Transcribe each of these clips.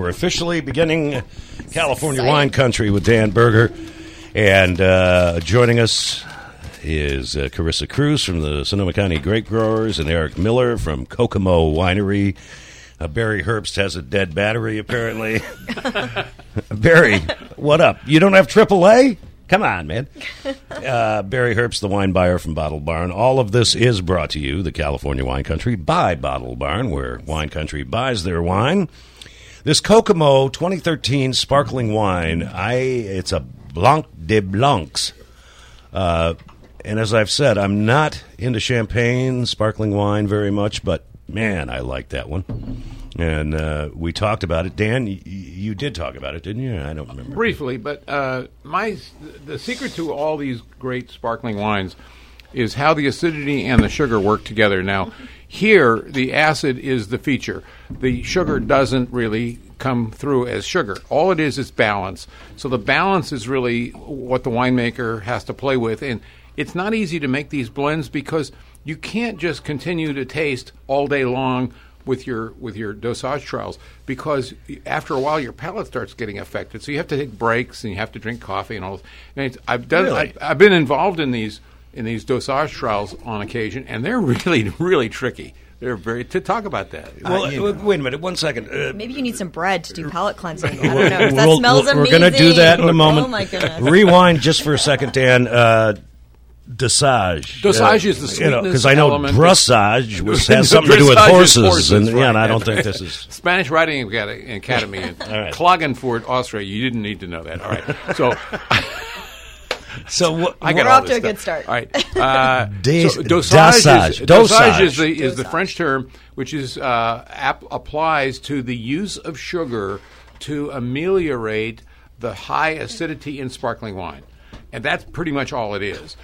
We're officially beginning California wine country with Dan Berger. And uh, joining us is uh, Karissa Kruse from the Sonoma County Grape Growers and Erik Miller from Kokomo Winery. Uh, Barry Herbst has a dead battery, apparently. Barry, what up? You don't have AAA? Come on, man. Uh, Barry Herbst, the wine buyer from Bottle Barn. All of this is brought to you, the California Wine Country, by Bottle Barn, where Wine Country buys their wine. This Kokomo 2013 sparkling wine, I it's a Blanc de Blancs. Uh, and as I've said, I'm not into champagne, sparkling wine very much, but man, I like that one. And uh, we talked about it. Dan, y- you did talk about it, didn't you? I don't remember. briefly, but uh, my the secret to all these great sparkling wines is how the acidity and the sugar work together. Now, here the acid is the feature. The sugar doesn't really come through as sugar. All it is is balance. So the balance is really what the winemaker has to play with, and it's not easy to make these blends because you can't just continue to taste all day long with your with your dosage trials because after a while your palate starts getting affected. So you have to take breaks and you have to drink coffee and all. This. And I've done. Really? I've, I've been involved in these in these dosage trials on occasion, and they're really really tricky. They're very to talk about that. Well, you uh, know. wait a minute, one second. Uh, Maybe you need some bread to do palate cleansing. I don't know. 'cause That We'll- smells we'll- amazing. We're going to do that in a moment. Oh my goodness. Rewind just for a second, Dan. Uh, dosage. Dosage is the you know, because I know element. dressage was, has something to do with Dressage is horses, horses, and yeah, and I don't think this is. Spanish Riding Academy in right. Klagenfurt, Austria. You didn't need to know that. All right. So So what? I got We're off this to a good start. All right. Uh, Des- so dosage, dosage. Is, dosage is the is the French term which is uh, ap- applies to the use of sugar to ameliorate the high acidity in sparkling wine, and that's pretty much all it is.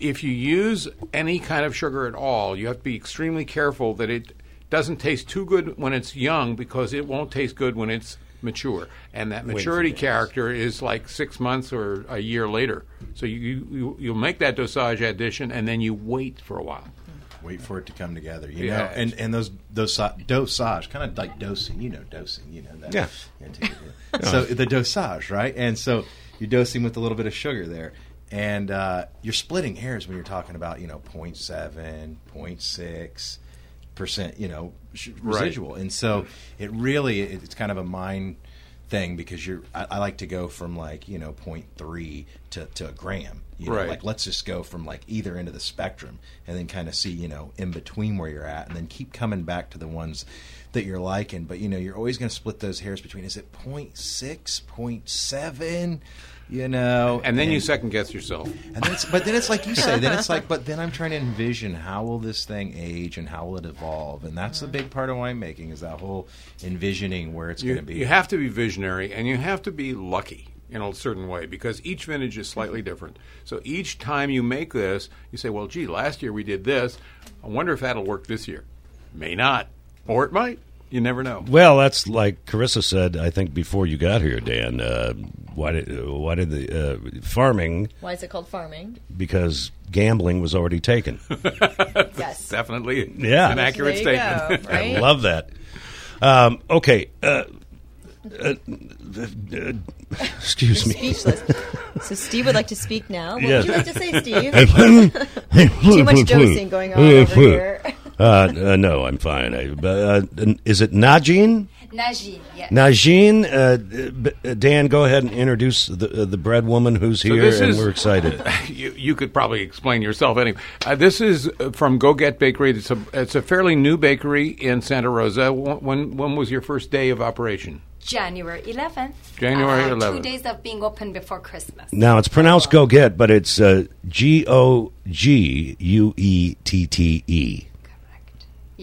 If you use any kind of sugar at all, you have to be extremely careful that it doesn't taste too good when it's young because it won't taste good when it's mature. And that maturity character is like six months or a year later. So you, you you'll make that dosage addition and then you wait for a while. Wait for it to come together, you Yeah. know. And and those those dosage, kind of like dosing, you know, dosing, you know that. Yeah. so the dosage, right? And so you're dosing with a little bit of sugar there, and uh, you're splitting hairs when you're talking about you know 0.7, 0.6 percent, you know, sh- Right. residual. And so it really it's kind of a mind thing because you're I, I like to go from like you know 0.3 to, to a gram you know, Right. like let's just go from like either end of the spectrum and then kind of see you know in between where you're at and then keep coming back to the ones that you're liking but you know you're always going to split those hairs between is it 0.6 0.7 you know And then you second guess yourself. and then it's, but then it's like you say. Then it's like, but then I'm trying to envision how will this thing age and how will it evolve, and that's the big part of winemaking is that whole envisioning where it's going to be. you have to be visionary and you have to be lucky in a certain way because each vintage is slightly different. So each time you make this, you say, well, gee, last year we did this. I wonder if that'll work this year. May not, or it might. You never know. Well, that's like Karissa said. I think before you got here, Dan. Uh, why did why did the uh, farming? Why is it called farming? Because gambling was already taken. Yes. Definitely Yeah. an accurate There you statement. go, I love that. Um, okay. Uh, uh, uh, excuse me. Speechless. So Steve would like to speak now. What Yes. would you like to say, Steve? Too much dosing going on over here. Uh, uh, no, I'm fine. I, uh, is it Najine? Najine, yes. Najine, uh, uh, Dan, go ahead and introduce the uh, the bread woman who's here, this and is- we're excited. you, you could probably explain yourself anyway. Uh, this is uh, from Goguette Bakery. It's a it's a fairly new bakery in Santa Rosa. When when was your first day of operation? January 11th. January Uh, 11th. Two days of being open before Christmas. Now it's pronounced go get, but it's uh, G O G U E T T E.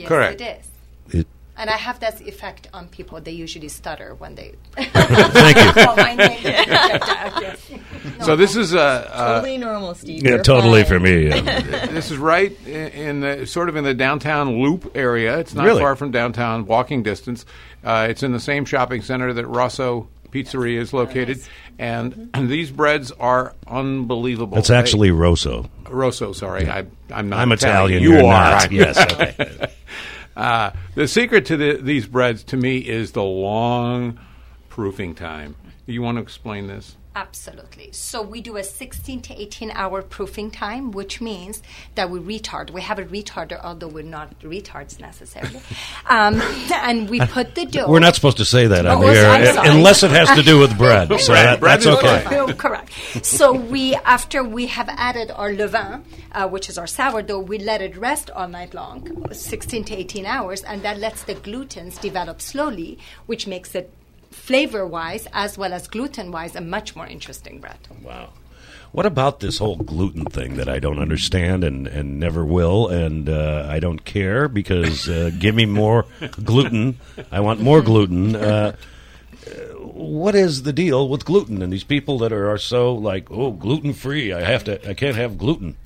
Correct. Yes, Correct. it is. It- And I have that effect on people. They usually stutter when they. Thank you. My name. yes. So this is a. Uh, Totally normal, Steve. Yeah, You're totally fine. for me. yeah. this is right in, in the sort of in the downtown Loop area. It's not Really? far from downtown, walking distance. Uh, it's in the same shopping center that Rosso Pizzeria is located, and, and these breads are unbelievable. That's They- actually Rosso. Rosso. Sorry, I, I'm not. I'm Italian. You you're are. not. I'm- Yes. Okay. Uh, the secret to the, these breads, to me, is the long proofing time. You want to explain this? Absolutely. So we do a 16 to 18 hour proofing time, which means that we retard. We have a retarder, although we're not retards necessarily. um, and we put the dough. We're not supposed to say that on Oh, the air, unless it has to do with bread. So Bread. that, Bread that's okay. No, correct. So we, after we have added our levain, uh, which is our sourdough, we let it rest all night long, 16 to 18 hours, and that lets the glutens develop slowly, which makes it flavor-wise as well as gluten-wise a much more interesting bread. Wow. What about this whole gluten thing that I don't understand and, and never will, and uh, I don't care because uh, give me more gluten. I want more gluten. Uh, what is the deal with gluten and these people that are, are so like, oh, gluten free? I have to. I can't have gluten.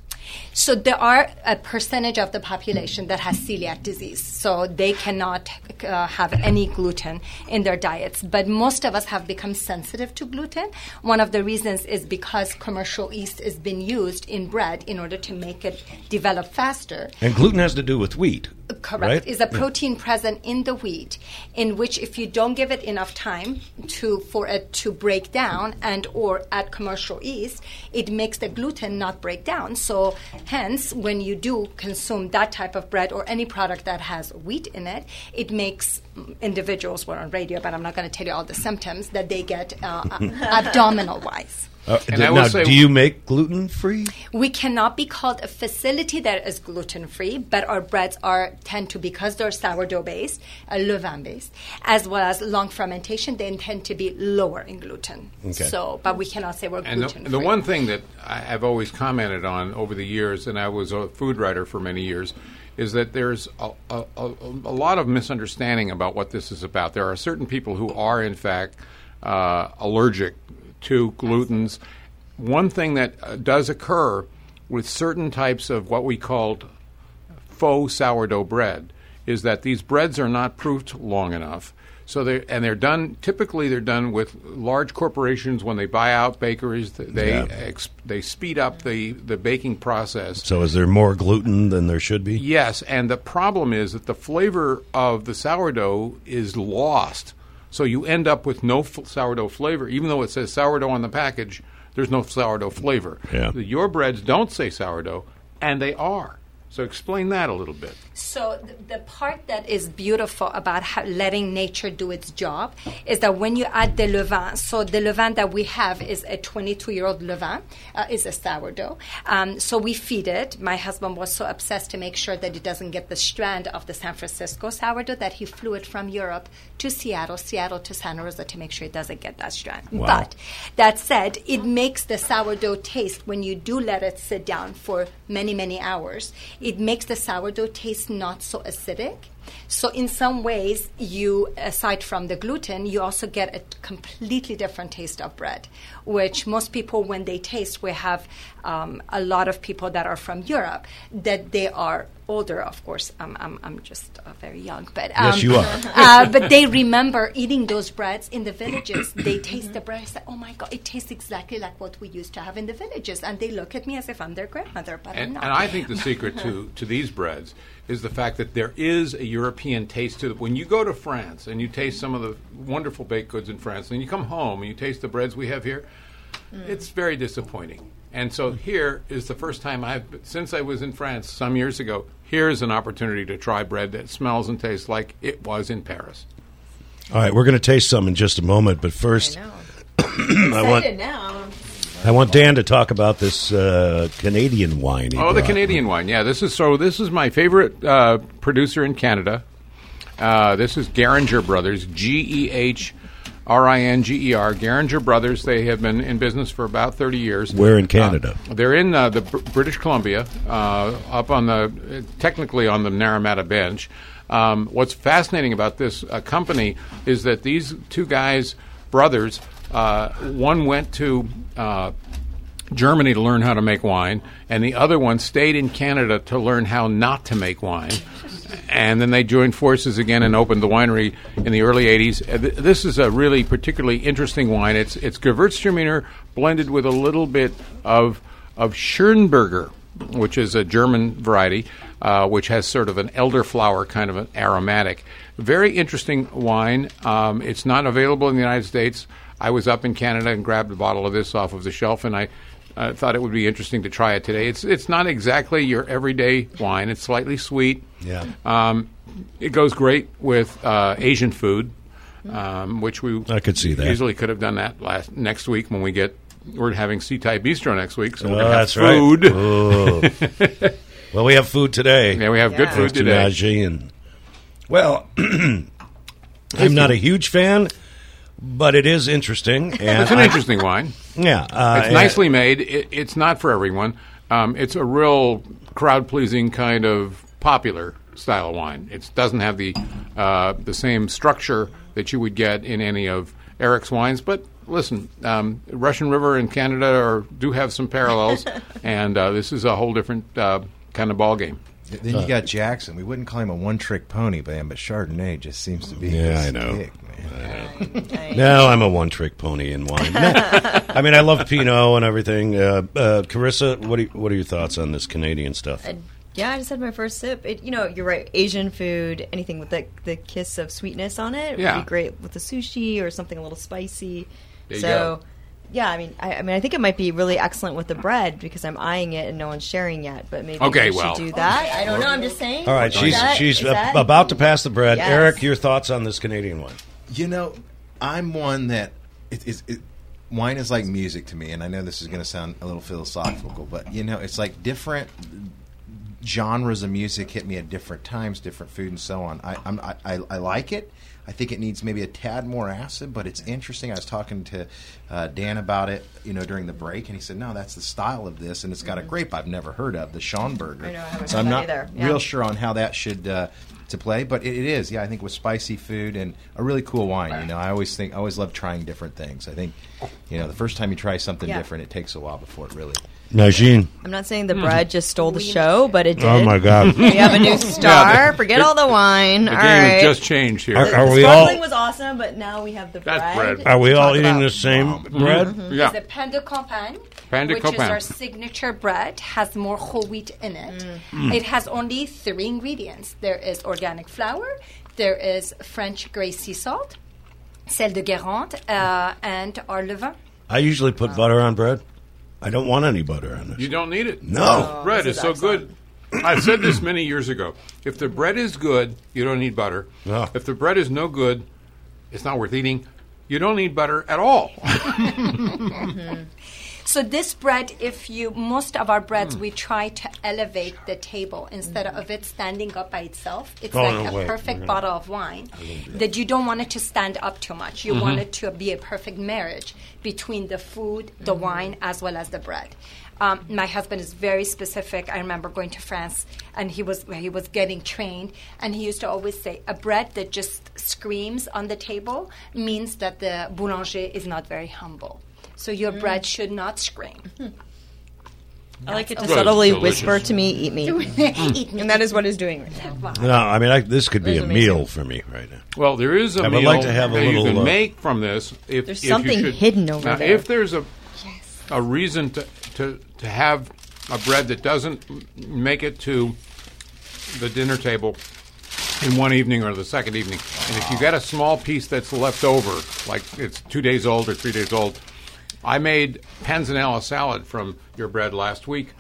So there are a percentage of the population that has celiac disease, so they cannot uh, have any gluten in their diets. But most of us have become sensitive to gluten. One of the reasons is because commercial yeast is being used in bread in order to make it develop faster. And gluten has to do with wheat. Correct. right? Is a protein present in the wheat in which if you don't give it enough time to for it to break down and or add commercial yeast, it makes the gluten not break down. So hence when you do consume that type of bread or any product that has wheat in it, it makes individuals we're on radio, but I'm not going to tell you all the symptoms that they get uh, abdominal wise. Uh, And d- I will now, say- do you make gluten free? We cannot be called a facility that is gluten free, but our breads are tend to because they're sourdough based, uh, levain based, as well as long fermentation. They tend to be lower in gluten. Okay. So, but we cannot say we're gluten free. the one thing that I, I've always commented on over the years, and I was a food writer for many years, is that there's a, a, a, a lot of misunderstanding about what this is about. There are certain people who are, in fact, uh, allergic to glutens. One thing that uh, does occur with certain types of what we called faux sourdough bread is that these breads are not proofed long enough. So they and they're done. Typically, they're done with large corporations when they buy out bakeries. They Yeah. ex, they speed up the the baking process. So is there more gluten than there should be? Yes, and the problem is that the flavor of the sourdough is lost. So you end up with no f- sourdough flavor, even though it says sourdough on the package. There's no sourdough flavor. Yeah. Your breads don't say sourdough, and they are. So explain that a little bit. So th- the part that is beautiful about how letting nature do its job is that when you add the levain, so the levain that we have is a 22-year-old levain, uh, is a sourdough. Um, so we feed it. My husband was so obsessed to make sure that it doesn't get the strand of the San Francisco sourdough that he flew it from Europe to Seattle, Seattle to Santa Rosa to make sure it doesn't get that strand. Wow. But that said, it makes the sourdough taste when you do let it sit down for many, many hours. It makes the sourdough taste not so acidic. So, in some ways, you, aside from the gluten, you also get a completely different taste of bread, which most people, when they taste, we have um, a lot of people that are from Europe that they are older, of course. I'm, I'm, I'm just uh, very young, but um, Yes, you are. uh, but they remember eating those breads in the villages. They taste the bread. I say, "Oh my god, it tastes exactly like what we used to have in the villages." And they look at me as if I'm their grandmother, but I'm And, not. and I think the secret to, to these breads is the fact that there is a European taste to them. When you go to France and you taste some of the wonderful baked goods in France, and you come home and you taste the breads we have here, it's very disappointing. And so here is the first time I've, since I was in France some years ago, here's an opportunity to try bread that smells and tastes like it was in Paris. All right, we're going to taste some in just a moment, but first, know. I want now. I want Dan to talk about this uh, Canadian wine. he Oh, the. Canadian wine. Yeah, this is so. This is my favorite uh, producer in Canada. Uh, this is Gehringer Brothers, G E H R I N G E R. Gehringer Brothers. They have been in business for about thirty years. Where in Canada? Uh, they're in uh, the Br- British Columbia, uh, up on the uh, technically on the Naramata Bench. Um, what's fascinating about this uh, company is that these two guys, brothers, uh, one went to uh, Germany to learn how to make wine, and the other one stayed in Canada to learn how not to make wine. And then they joined forces again and opened the winery in the early 80s. Uh, This is a really particularly interesting wine. It's it's Gewürztraminer blended with a little bit of of Schönberger. which is a German variety, uh, which has sort of an elderflower kind of an aromatic. Very interesting wine. Um, it's not available in the United States. I was up in Canada and grabbed a bottle of this off of the shelf, and I uh, thought it would be interesting to try it today. It's it's not exactly your everyday wine. It's slightly sweet. Yeah. Um, it goes great with uh, Asian food, um, which we I could see that. easily could have done that last next week when we get. We're having Sea Thai Bistro next week, so Oh, we're gonna have that's food. right. Oh. well, we have food today. Yeah, we have good food Thanks today. Najee and well, I'm not a huge fan, but it is interesting. And It's an I- interesting wine. Yeah, uh, It's and- nicely made. It, it's not for everyone. Um, it's a real crowd pleasing kind of popular style of wine. It doesn't have the uh, the same structure that you would get in any of Erik's wines, but. Listen, um, Russian River and Canada are, do have some parallels, and uh, this is a whole different uh, kind of ball game. Then you got Jaxon. We wouldn't call him a one-trick pony, man, but Chardonnay just seems to be. Yeah, his I know. stick, man. No, I'm a one-trick pony in wine. No, I mean, I love Pinot and everything. Uh, uh, Karissa, what are what are your thoughts on this Canadian stuff? I- yeah, I just had my first sip. It, you know, you're right. Asian food, anything with the the kiss of sweetness on it Yeah. would be great with the sushi or something a little spicy. There you so, go. Yeah, I mean, I, I mean, I think it might be really excellent with the bread because I'm eyeing it and no one's sharing yet. But maybe Okay, we well. should do that. I don't know. I'm just saying. All right, Is she's that- she's is a- about to pass the bread. Yes. Erik, your thoughts on this Canadian wine? You know, I'm one that it, it, it, wine is like music to me, and I know this is going to sound a little philosophical, but you know, it's like different genres of music hit me at different times, different food, and so on. I, I'm, I, I, I like it. I think it needs maybe a tad more acid, but it's interesting. I was talking to uh, Dan about it, you know, during the break, and he said, "No, that's the style of this, and it's got a grape I've never heard of, the Schonberger." I know, I haven't so I'm not either. Yeah. real sure on how that should uh, to play, but it, it is. Yeah, I think with spicy food and a really cool wine. You know, I always think I always love trying different things. I think, you know, the first time you try something Yeah. different, it takes a while before it really. Najine. I'm not saying the bread just stole the show, but it did. Oh my God. We have a new star. Forget all the wine. The all game right. has just changed here. Are, are the we all sparkling was awesome, but now we have the That's bread. bread. are we to all eating the same bread? yeah. The pain de campagne, Pain de which campagne. is our signature bread, has more whole wheat in it. It has only three ingredients. There is organic flour, there is French gray sea salt, sel de Guérande, uh, and our levain. I usually put butter on bread. I don't want any butter on this. You don't need it. No. bread is is so excellent. good. I said this many years ago. If the bread is good, you don't need butter. No. If the bread is no good, it's not worth eating. You don't need butter at all. So this bread, if you most of our breads, we try to elevate the table instead of it standing up by itself. It's Oh, like no, a wait. perfect We're gonna- bottle of wine that you don't want it to stand up too much. You want it to be a perfect marriage between the food, the wine, as well as the bread. Um, my husband is very specific. I remember going to France, and he was he was getting trained, and he used to always say, "A bread that just screams on the table means that the boulanger is not very humble." So your bread should not scream. I like it to Good. subtly Delicious. whisper to me, "Eat me," Eat me. and that is what it's doing right now. No, I mean I, this could be a amazing. meal for me right now. Well, there is a I would like to have a that little, you can uh, make from this. If There's if you something should- hidden over now, there. If there's a a reason to, to to have a bread that doesn't make it to the dinner table in one evening or the second evening, and if you got a small piece that's left over, like it's two days old or three days old, I made panzanella salad from your bread last week.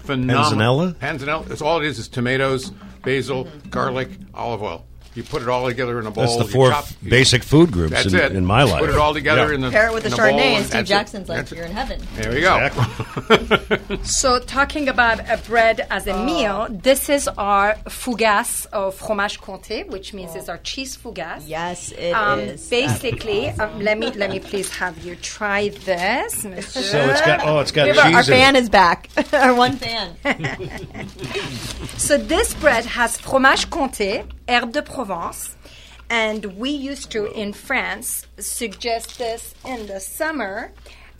Phenomenal. Panzanella? Panzanella. It's all it is is tomatoes, basil, garlic, olive oil. You put it all together in a bowl. That's the four chop- f- basic food groups in, in my life. Put it all together Yeah. in the Pair it with a in Chardonnay, bowl, and Steve that's it. Jackson's like, That's "You're in heaven." There we go. Exactly. So, talking about a bread as a meal, this is our fougasse of fromage comté, which means it's our cheese fougasse. Yes, it is. Um, basically, um, let me let me please have you try this. monsieur. So it's got oh, it's got Our- our cheese in fan it. is back. our one fan. So this bread has fromage comté, herbe de Provence, and we used to in France suggest this in the summer.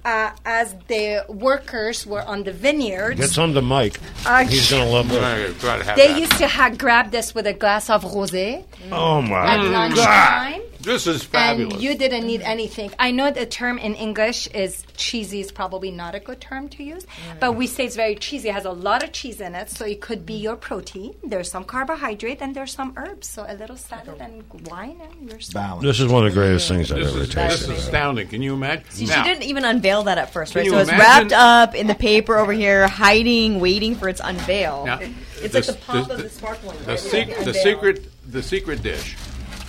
Uh, as the workers were on the vineyards, Get some the mic. Uh, He's gonna love that. I gotta have they that. used to ha- grab this with a glass of rosé Oh at my lunchtime. This is fabulous. And you didn't need anything. I know the term in English is cheesy is probably not a good term to use, but we say it's very cheesy. It has a lot of cheese in it, so it could be your protein. There's some carbohydrate and there's some herbs. So a little salad and wine and you're. Balance. This is one of the greatest things I've this ever is, this is astounding. Can you imagine? See, Now, she didn't even unveil that at first, Can right? So it's imagine- wrapped up in the paper over here, hiding, waiting for its unveil. Now, it's this- like the pop the- of the sparkling. The, right? sec- Like the secret, the secret dish.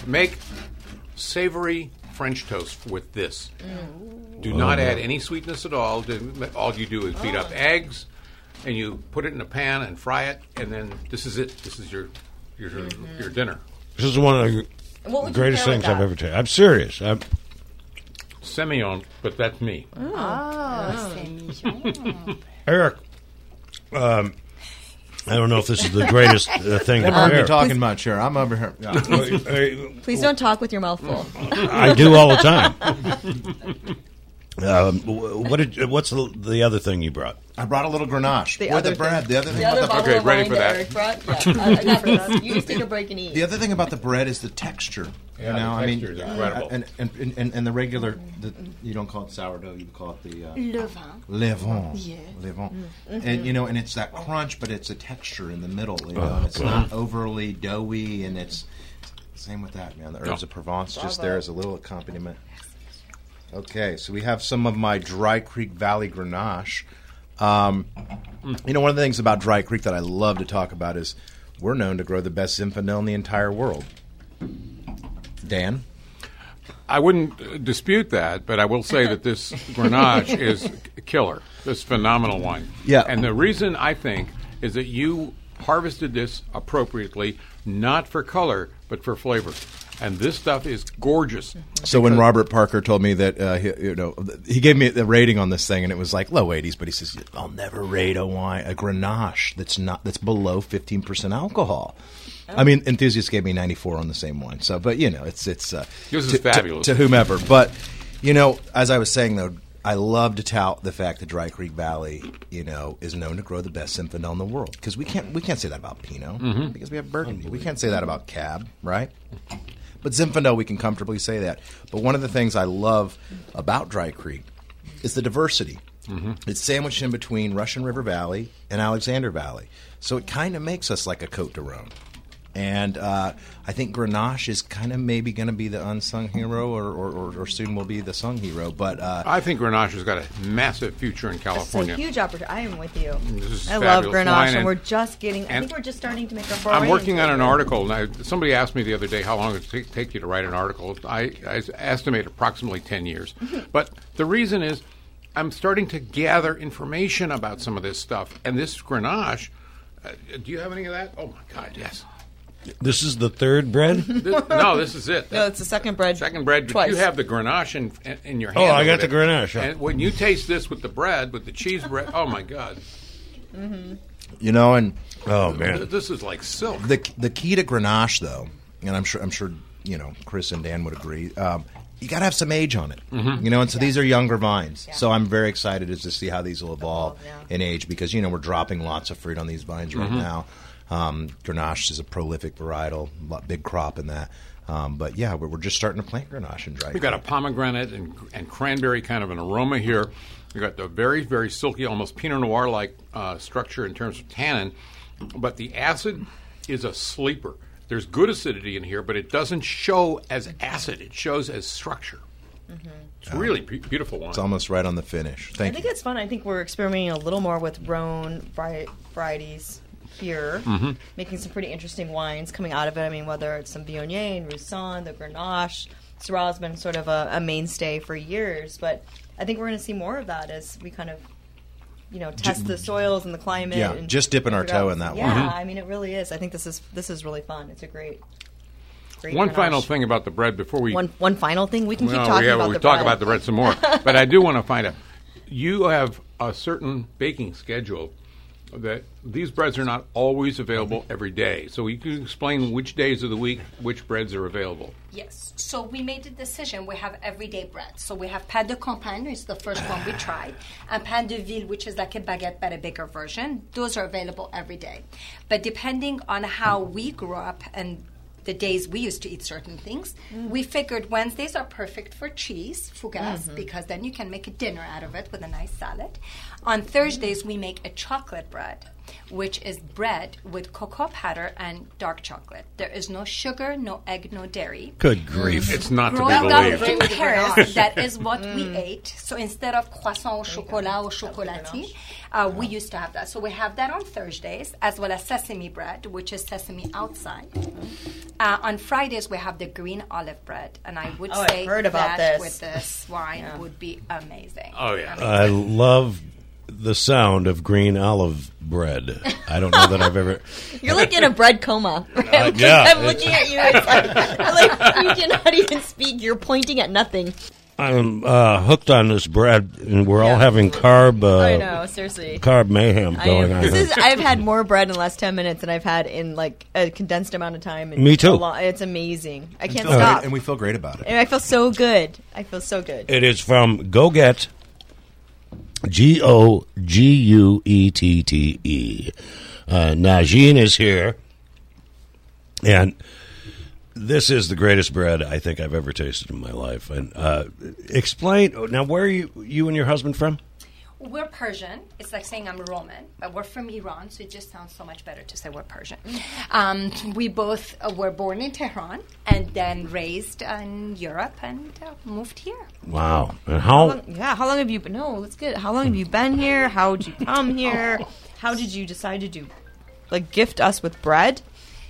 Make savory French toast with this. Do not add any sweetness at all. All you do is beat up eggs, and you put it in a pan and fry it, and then this is it. This is your your your dinner. This is one of the And what would you greatest things I've ever tasted. I'm serious. I'm, Semillon, but that's me. Oh, c'est mignon. Erik, um, I don't know if this is the greatest uh, thing to Never heard me prepare. talking much here. I'm over here. Yeah. Please don't talk with your mouth full. I do all the time. Um, what did, what's the, the other thing you brought? I brought a little Grenache The with other the bread. thing. The other thing The other about the, bottle Okay, ready for that that. Erik brought? Yeah, I, I got this. You just take a break and eat. the other thing about the bread is the texture. Yeah, you know, the I mean, is incredible. and, and, and, and the regular, the, you don't call it sourdough, you call it the uh, Le vin. Levant. Yeah. Levant. Mm-hmm. And you know, and it's that crunch, but it's a texture in the middle. You know, and it's not overly doughy, and it's same with that, man. The herbs No. of Provence just there as a little accompaniment. Okay, so we have some of my Dry Creek Valley Grenache. Um, you know, one of the things about Dry Creek that I love to talk about is we're known to grow the best Zinfandel in the entire world. Dan? I wouldn't uh, dispute that, but I will say that this Grenache is killer. This phenomenal wine. Yeah. And the reason I think is that you harvested this appropriately, not for color, but for flavor. And this stuff is gorgeous. So when Robert Parker told me that, uh, he, you know, he gave me the rating on this thing, and it was like low 80s, but he says I'll never rate a wine, a Grenache that's not that's below 15 percent alcohol. I mean, enthusiasts gave me 94 on the same one. So, but you know, it's it's uh, This is to, to- fabulous. to, whomever. But you know, as I was saying though, I love to tout the fact that Dry Creek Valley, you know, is known to grow the best Zinfandel in the world because we can't we can't say that about Pinot Mm-hmm. because we have Burgundy. We can't say that about Cab, right? But Zinfandel, we can comfortably say that. But one of the things I love about Dry Creek is the diversity. Mm-hmm. It's sandwiched in between Russian River Valley and Alexander Valley, so it kind of makes us like a Cote de Rhone. And uh, I think Grenache is kind of maybe going to be the unsung hero, or, or, or, or soon will be the sung hero. But uh, I think Grenache has got a massive future in It's a California. huge opportunity. I am with you. This is I love Grenache, and, and- we're just getting. I think we're just starting to make our foray. I'm working on an article. Now, somebody asked me the other day how long it would take, take you to write an article. I, I estimate approximately 10 years. but the reason is I'm starting to gather information about some of this stuff. And this Grenache, uh, do you have any of that? Oh, my God, yes. This is the third bread? This, no, this is it. No, it's the second bread. Second bread, but Twice. you have the Grenache in, in, in your oh, hand. Oh, I got the there. Grenache, yeah. And when you taste this with the bread, with the cheese bread, oh, my God. Mm-hmm. you know, and Oh, man. This is like silk. the the key to Grenache, though, and I'm sure I'm sure you know Chris and Dan would agree. Um, you got to have some age on it, mm-hmm. you know, and so these are younger vines. So I'm very excited as to see how these will evolve yeah. in age because you know we're dropping lots of fruit on these vines right mm-hmm. now. Um, Grenache is a prolific varietal, big crop in that. Um, but yeah, we're, we're just starting to plant Grenache and dry. We've got a pomegranate and, and cranberry kind of an aroma here. We've got the very, very silky, almost Pinot Noir like uh, structure in terms of tannin, but the acid is a sleeper. There's good acidity in here, but it doesn't show as acid, it shows as structure. It's really be- beautiful wine. It's almost right on the finish. I Thank think it's fun. I think we're experimenting a little more with Rhone vari- varieties here, Mm-hmm. making some pretty interesting wines coming out of it. I mean, whether it's some Viognier and Roussanne, the Grenache, Syrah has been sort of a, a mainstay for years, but I think we're going to see more of that as we kind of, you know, test the soils and the climate. Yeah, and just dipping our figure out- toe in that one. Yeah, Mm-hmm. I mean, it really is. I think this is this is really fun. It's a great. great One Grenache. final thing about the bread before we One one final thing we can keep Well, talking yeah, about we the talk bread. about the bread some more. but I do want to find out. You have a certain baking schedule that these breads are not always available every day. So you can explain which days of the week which breads are available. Yes. So we made the decision. We have everyday bread. So we have pain de campagne, is the first one we tried, and pain de ville, which is like a baguette but a bigger version. Those are available every day. But depending on how we grew up and the days we used to eat certain things. Mm. We figured Wednesdays are perfect for cheese, fougasse, mm-hmm. because then you can make a dinner out of it with a nice salad. On Thursdays, we make a chocolate bread, which is bread with cocoa powder and dark chocolate. There is no sugar, no egg, no dairy. Good grief. It's not to be Growing up believed. in Paris, that is what we ate. So instead of croissant au chocolat or chocolatier, uh, we used to have that. So we have that on Thursdays, as well as sesame bread, which is sesame outside. Uh, on Fridays, we have the green olive bread, and I would Oh, say heard about that this. with this wine would be amazing. Oh, yeah. I love the sound of green olive bread. I don't know that I've ever. You're like in a bread coma. Uh, yeah, I'm looking at you. It's like, like you cannot even speak. You're pointing at nothing. I'm uh, hooked on this bread, and we're all Yeah. having carb. Uh, I know, seriously. Carb mayhem I going am, on. this here. is. I've had more bread in the last ten minutes than I've had in like a condensed amount of time. in Me too. a lo- it's amazing. I can't Feel great, stop, and we feel great about it. and I feel so good. I feel so good. It is from Goguette. G O G U E T T E. Uh, Najine is here, and this is the greatest bread I think I've ever tasted in my life. And uh, explain now, where are you, you and your husband from? We're Persian. It's like saying I'm Roman, but we're from Iran, so it just sounds so much better to say we're Persian. Um, we both uh, were born in Tehran and then raised in Europe and uh, moved here. Wow, and How how? long, yeah, how long have you been? No, that's good. How long have you been here? How did you come here? How did you decide to do, like, gift us with bread?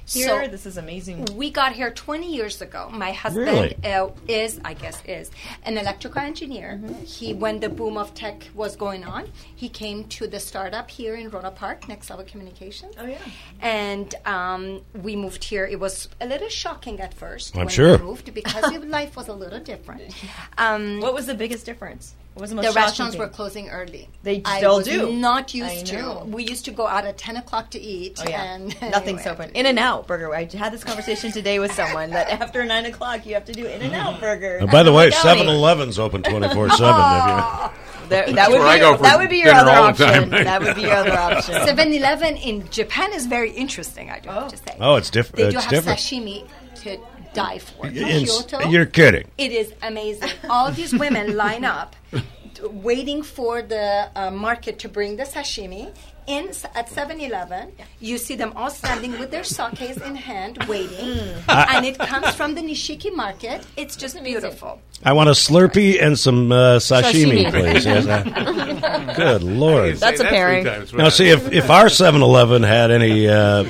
Here, So- this is amazing. We got here 20 years ago. My husband Really? uh, is, I guess, is an electrical engineer. He, when the boom of tech was going on, he came to the startup here in Rohnert Park, Next Level Communications. Oh, yeah. And um, we moved here. It was a little shocking at first I'm when sure. we moved because life was a little different. Um, What was the biggest difference? What was the most the shocking restaurants thing? were closing early. They I still was do. Not used know. to. We used to go out at 10 o'clock to eat. Oh yeah, and nothing's anyway. open. In and Out Burger. I had this conversation today with someone that after nine o'clock you have to do In and Out Burger. By the way, 7-Eleven's open twenty four seven. That, that would be your, that would be your other option. that would be your other option. 7-Eleven in Japan is very interesting. I do have oh. to say. Oh, it's different. They do it's have different. sashimi to die for. Kyoto, you're kidding. It is amazing. All these women line up, waiting for the uh, market to bring the sashimi. In at 7-Eleven, you see them all standing with their sakes in hand, waiting, and it comes from the Nishiki market. It's just beautiful. I want a Slurpee and some uh, sashimi, Sashimi. please. Yes, uh, good lord. That's a pairing. Now, see, if, if our 7 Eleven had any uh, uh,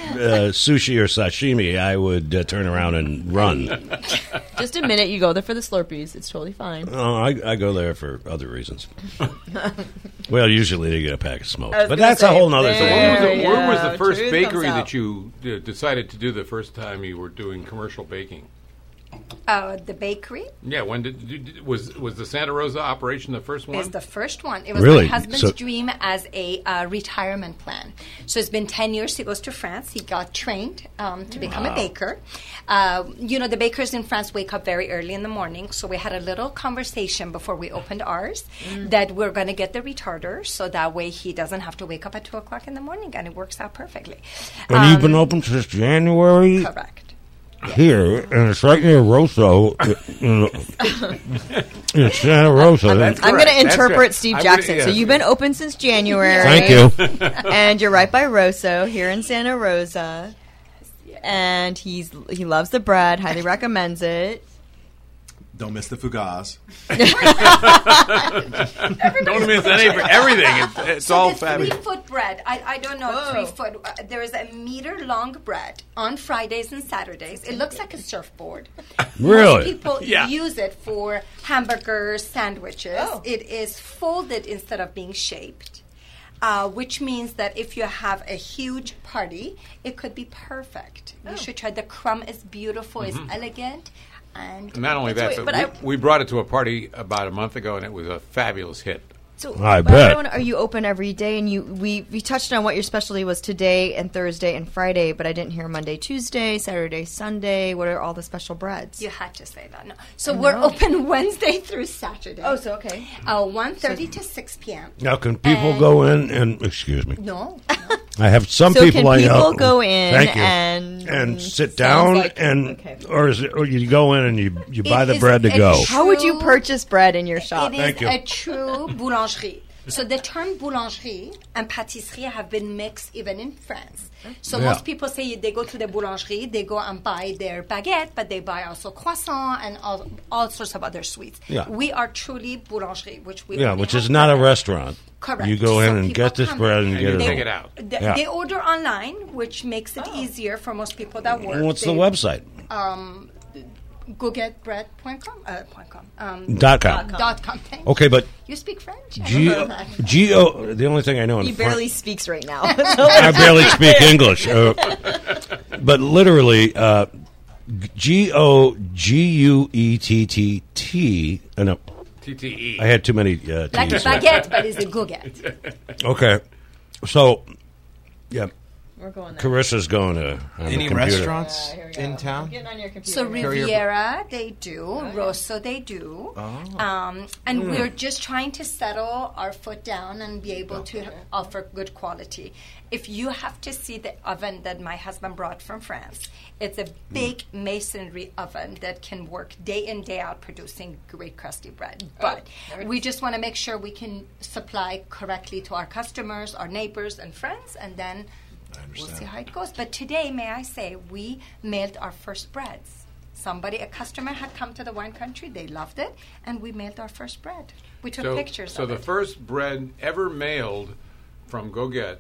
sushi or sashimi, I would uh, turn around and run. Just a minute, you go there for the Slurpees. It's totally fine. Oh, I, I go there for other reasons. well, usually they get a pack of smokes. I was But gonna that's say, a whole other there- thing. Where was, the, where was the first truth bakery comes that you uh, decided to do the first time you were doing commercial baking? Uh, the bakery Yeah, when did, did was was the Santa Rosa operation the first one? is the first one. It was Really? my husband's So- dream as a uh, retirement plan. So it's been 10 years. He goes to France. He got trained um, to become a baker. Uh, you know, the bakers in France wake up very early in the morning. So we had a little conversation before we opened ours that we're going to get the retarder so that way he doesn't have to wake up at 2 o'clock in the morning and it works out perfectly. And you've been open since January Correct. Here, and it's right near Rosso in, in Santa Rosa. I'm going to interpret. Steve I'm gonna- Jackson. so you've been open since January. Thank you. and you're right by Rosso here in Santa Rosa. And he's he loves the bread, highly recommends it. Don't miss the fougasse. Don't miss any everything. It's, it's all the three fabulous. foot bread. I, I don't know Whoa. three foot. Uh, there is a meter long bread on Fridays and Saturdays. It looks like a surfboard. Really? Most people Yeah. use it for hamburgers, sandwiches. Oh. It is folded instead of being shaped. Uh, which means that if you have a huge party, it could be perfect. Oh. You should try. The crumb is beautiful, it's elegant, and Not only that, but, but we, we brought it to a party about a month ago, and it was a fabulous hit. So I bet. don't- are you open every day? And you we we touched on what your specialty was today and Thursday and Friday, but I didn't hear Monday, Tuesday, Saturday, Sunday. What are all the special breads? you had to say that. No, so we're open Wednesday through Saturday. Oh, so okay. uh, 1.30 to 6 p.m. Now, can people And- go in and, excuse me, No, I have some So people can I know. people go in Thank you. and- and sit down like- and okay. or is it, or you go in and you you buy the bread to a go. How would you purchase bread in your shop? It is Thank you. a true boulangerie. So the term boulangerie and pâtisserie have been mixed even in France. So Yeah. most people say they go to the boulangerie, they go and buy their baguette, but they buy also croissant and all, all sorts of other sweets. Yeah. We are truly boulangerie, which we Yeah, which is not a bread. restaurant. Correct. You go So in and get this come bread and And get you it. take it out. They, Yeah. they order online, which makes it easier for most people that work. And what's the website? Um, goguettebread.com. Uh, point com. Um, Dot com. dot com. Thank Okay, but You speak French? I G don't know that. G O. The only thing I know in He Fran- barely speaks right now. I barely speak English, uh, but literally, uh, G O G U E T T T. uh, No, TTE. I had too many uh, Like a T's. baguette, but it's a goget. Okay, so yeah, We're going there. Karissa's going to on Any the computer. restaurants here we go. in town? Getting on your computer. So here. Riviera, they do. Rosso, they do. Um, and we're just trying to settle our foot down and be able to offer good quality. If you have to see the oven that my husband brought from France, it's a big masonry oven that can work day in, day out producing great crusty bread. But we just want to make sure we can supply correctly to our customers, our neighbors, and friends, and then we'll see how it goes. But today, may I say, we mailed our first breads. Somebody, a customer had come to the wine country, they loved it, and we mailed our first bread. We took so, pictures so the it. first bread ever mailed from Goguette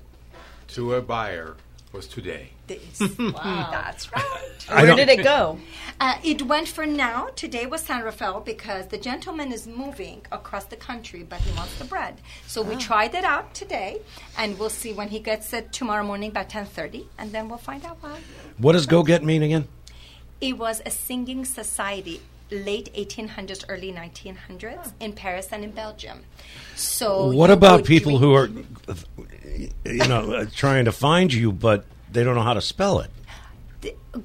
to a buyer was today. This. That's right. Where did it go? Uh, it went for now. Today was San Rafael because the gentleman is moving across the country, but he wants the bread. So we tried it out today, and we'll see when he gets it tomorrow morning by ten thirty, and then we'll find out why. What does go get mean again? It was a singing society, late 1800s, early 1900s, in Paris and in Belgium. So What about would people who are, you know, uh, trying to find you, but they don't know how to spell it?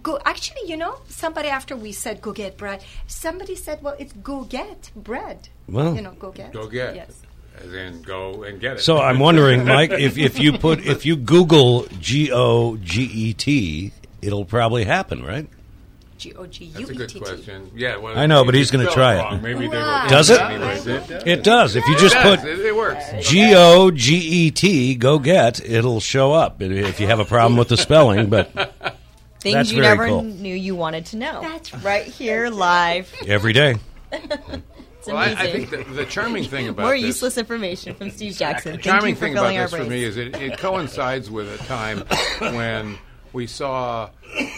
go? Actually, you know, somebody after we said go get bread, somebody said, "Well, it's go get bread." Well- you know, go get. Go get. Yes. As in, go and get it. So I'm wondering, Mike, if, if you put if you Google G O G E T, it'll probably happen, right? G O G U That's a E good T T. question. Yeah, well, I know, but he's gonna try it. wrong, Maybe they will. Does it? Anyways, It does. If you just put. It, it works. G O G E T, go get, it'll show up if you have a problem with the spelling. But Things That's you very never cool. knew you wanted to know. That's right here live. every day, It's Well, I, amazing. I think the, the charming thing about More this, useless information from Steve Jaxon. The Thank charming you for thing about this for me is it, it coincides with a time when we saw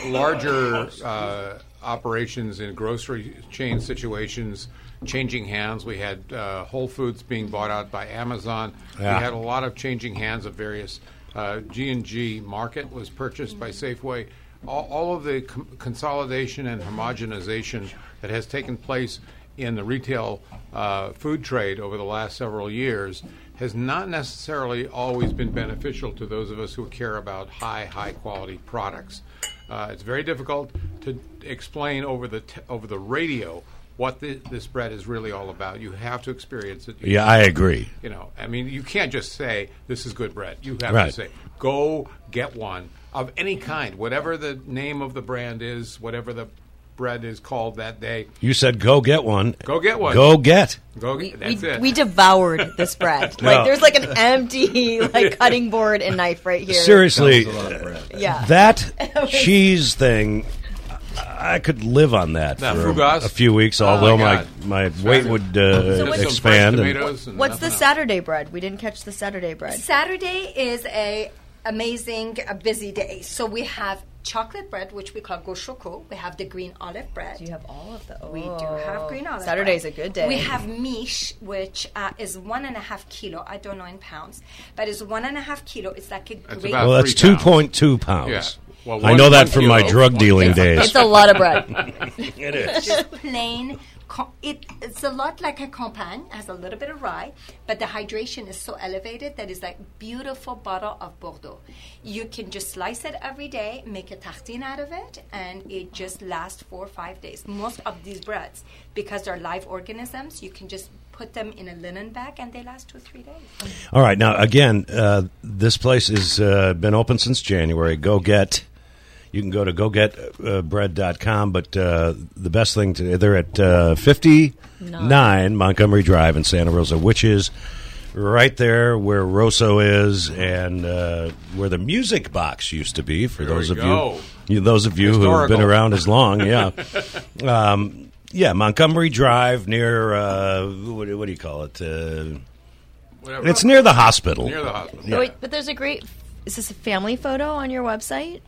larger uh, operations in grocery chain situations changing hands. We had uh, Whole Foods being bought out by Amazon. Yeah. We had a lot of changing hands of various. Uh, G and G Market was purchased by Safeway. All, all of the com- consolidation and homogenization that has taken place in the retail uh, food trade over the last several years has not necessarily always been beneficial to those of us who care about high, high quality products. Uh, it's very difficult to explain over the t- over the radio what thi- this bread is really all about. You have to experience it. You yeah, I agree. you know, I mean, you can't just say this is good bread. You have Right. to say, go get one of any kind, whatever the name of the brand is, whatever the bread is called that day. You said go get one. Go get one. Go get. Go. we, get, that's we, it. we devoured this bread. Yeah. Like there's like an empty like cutting board and knife right here. Seriously, That was a lot of bread. Yeah. that cheese thing, I could live on that That for Fougasse? a few weeks, Oh, although my my, my weight would uh, Just some fresh expand. and- and What's the nothing else. Saturday bread? We didn't catch the Saturday bread. Saturday is a amazing, a busy day. So we have chocolate bread, which we call gauchoco. We have the green olive bread. Do you have all of the? Oh. We do have green olive. Saturday's bread. a good day. We have miche, which uh, is one and a half kilo. I don't know in pounds, but it's one and a half kilo. It's like a That's great. well, that's three two pounds. point two pounds. Yeah. Well, I know that one from my drug dealing days. It's a lot of bread. it is. just plain. It, it's a lot like a campagne. Has a little bit of rye, but the hydration is so elevated that it's like beautiful bottle of Bordeaux. You can just slice it every day, make a tartine out of it, and it just lasts four or five days. Most of these breads, because they're live organisms, you can just put them in a linen bag, and they last two or three days. All right. Now, again, uh, this place has uh, been open since January. Goguette. You can go to goguettebread.com, but uh, the best thing to they're at uh, 59 Montgomery Drive in Santa Rosa, which is right there where Rosso is and uh, where the music box used to be. For There those we of go. you, you, those of you who have been Historical. around as long, yeah, um, yeah, Montgomery Drive near uh, what, what do you call it? Uh, Whatever. it's near the hospital. near the hospital. Yeah. Wait, but there's a great. Is this a family photo on your website?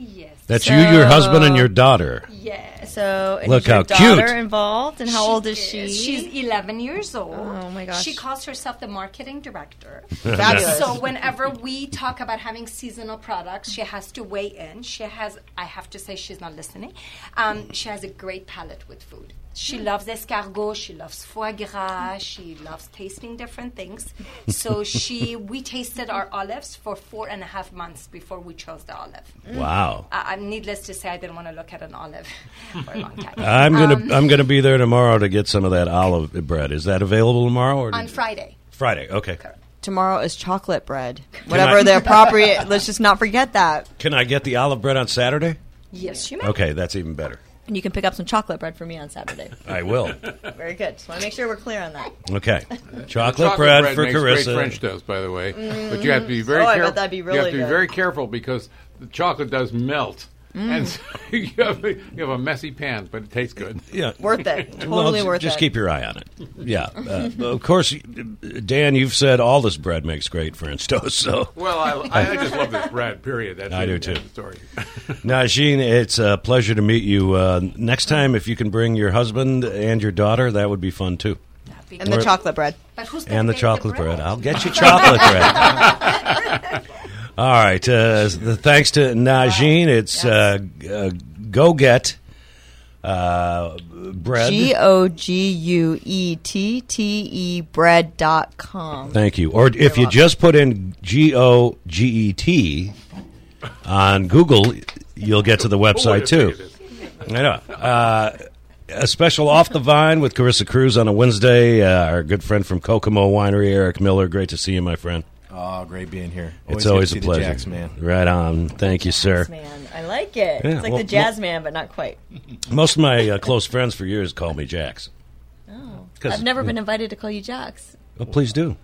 Yes. That's you, your husband, and your daughter. Yes. So, and Look is your how daughter cute. involved, and how old is she? She's 11 years old. Oh, my gosh. She calls herself the marketing director. Fabulous. so whenever we talk about having seasonal products, she has to weigh in. She has, I have to say, she's not listening. Um, she has a great palate with food. She Hmm. loves escargot. She loves foie gras. She loves tasting different things. So she, we tasted our olives for four and a half months before we chose the olive. Wow. Uh, I'm needless to say, I didn't want to look at an olive for a long time. I'm gonna Um, I'm gonna be there tomorrow to get some of that olive bread. Is that available tomorrow or on Friday. Friday? Okay. Tomorrow is chocolate bread. Whatever the appropriate. Let's just not forget that. Can I get the olive bread on Saturday? Yes, you may. Okay, that's even better. And you can pick up some chocolate bread for me on Saturday. I will. Very good. Just want to make sure we're clear on that. Okay. Chocolate, Chocolate bread, for makes great Karissa. French toast, by the way. But you have to be very mm. Oh, I bet careful. that'd be really you have to be good. very careful because the chocolate does melt. Mm. And so you, have, a- you have a messy pan, but it tastes good. Yeah. Worth it. Totally Well, j- worth just it. keep your eye on it. Yeah. Uh, of course, Dan, you've said all this bread makes great French toast. So, Well, I, I, I just love this bread, period. That's I the- do, too. the story. Najine, it's a pleasure to meet you. Uh, next time, if you can bring your husband and your daughter, that would be fun too. And the chocolate bread. But who's And the bake chocolate bread. bread? I'll get you chocolate bread. All right. Uh, the, thanks to Najine. It's uh, uh, Goguette uh, Bread. G O G U E T T E bread dot com. Thank you. Or if you just put in G O G E T on Google, you'll get to the website too. I know. Uh, a special off the vine with Karissa Kruse on a Wednesday. Uh, our good friend from Kokomo Winery, Erik Miller. Great to see you, my friend. Oh, great being here. it's always a pleasure. The Jacks, man. Right on. Thank you, sir. Man, I like it. Yeah, it's like well, the jazz man, but not quite. Most of my uh, close friends for years call me Jax. Oh. 'Cause- I've never been invited to call you Jax. Well, please do.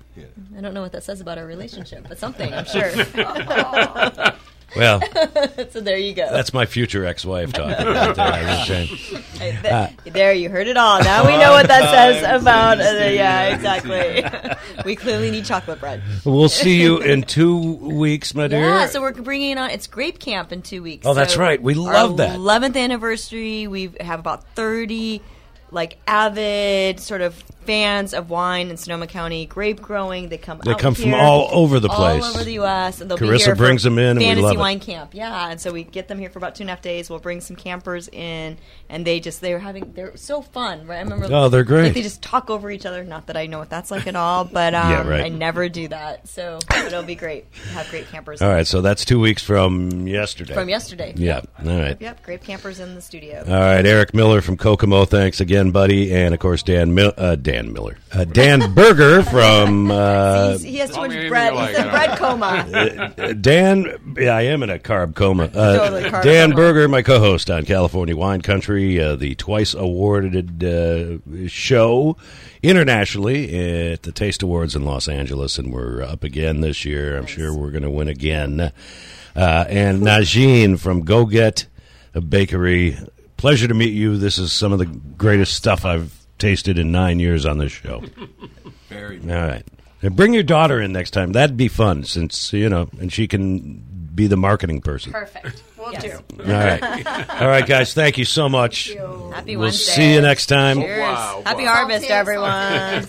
I don't know what that says about our relationship, but something, I'm sure. Well, so there you go. that's my future ex-wife talking about that. I was saying. Hey, there, you heard it all. Now we know what that says about. Uh, yeah, exactly. we clearly need chocolate bread. We'll see you in two weeks, my dear. Yeah, so we're bringing on. It's Grape Camp in two weeks. Oh, that's So right. We love that. Eleventh anniversary. We have about thirty, like avid sort of fans of wine in Sonoma County, grape growing. They come. They out come from here, all over the place. all over the U.S. And they'll be Karissa here for brings them in Fantasy love it. wine camp. Yeah, and so we get them here for about two and a half days. We'll bring some campers in, and they just they're having they're so fun. Right? I remember. Oh, they're great. Like they just talk over each other. Not that I know what that's like at all, but um, Yeah, right. I never do that. So it'll be great. Have great campers. All right, so that's two weeks from yesterday. From yesterday. Yeah. All right. Yep, grape campers in the studio. All right, Erik Miller from Kokomo. Thanks again, buddy, and of course Dan Mil- uh, Dan Miller, uh, Dan Berger from uh, he has too much bread. you like, He's in bread coma. uh, Dan. Yeah, I am in a carb coma. Uh, Totally carb Dan coma. Berger, my co-host on California Wine Country, uh, the twice awarded uh, show internationally at the Taste Awards in Los Angeles, and we're up again this year. I'm sure we're going to win again. Uh, and Najine from Go Get a Bakery. Pleasure to meet you. This is some of the greatest stuff I've tasted in nine years on this show. Very. All right. And bring your daughter in next time. That'd be fun since, you know, and she can be the marketing person. Perfect. We'll do. All right. All right, guys. Thank you so much. Happy We'll Wednesday. see you next time. Cheers. Wow, Happy wow. harvest, everyone.